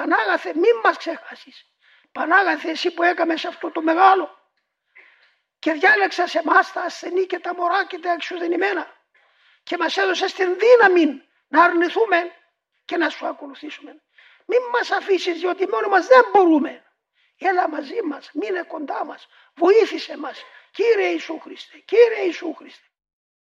Πανάγαθε μην μας ξεχάσεις. Πανάγαθε εσύ που έκαμες αυτό το μεγάλο και διάλεξα σε εμάς τα ασθενή και τα μωρά και τα εξουδενημένα και μας έδωσες την δύναμη να αρνηθούμε και να σου ακολουθήσουμε. Μην μας αφήσεις διότι μόνο μας δεν μπορούμε. Έλα μαζί μας, μείνε κοντά μας, βοήθησε μας. Κύριε Ιησού Χριστέ, Κύριε Ιησού Χριστέ.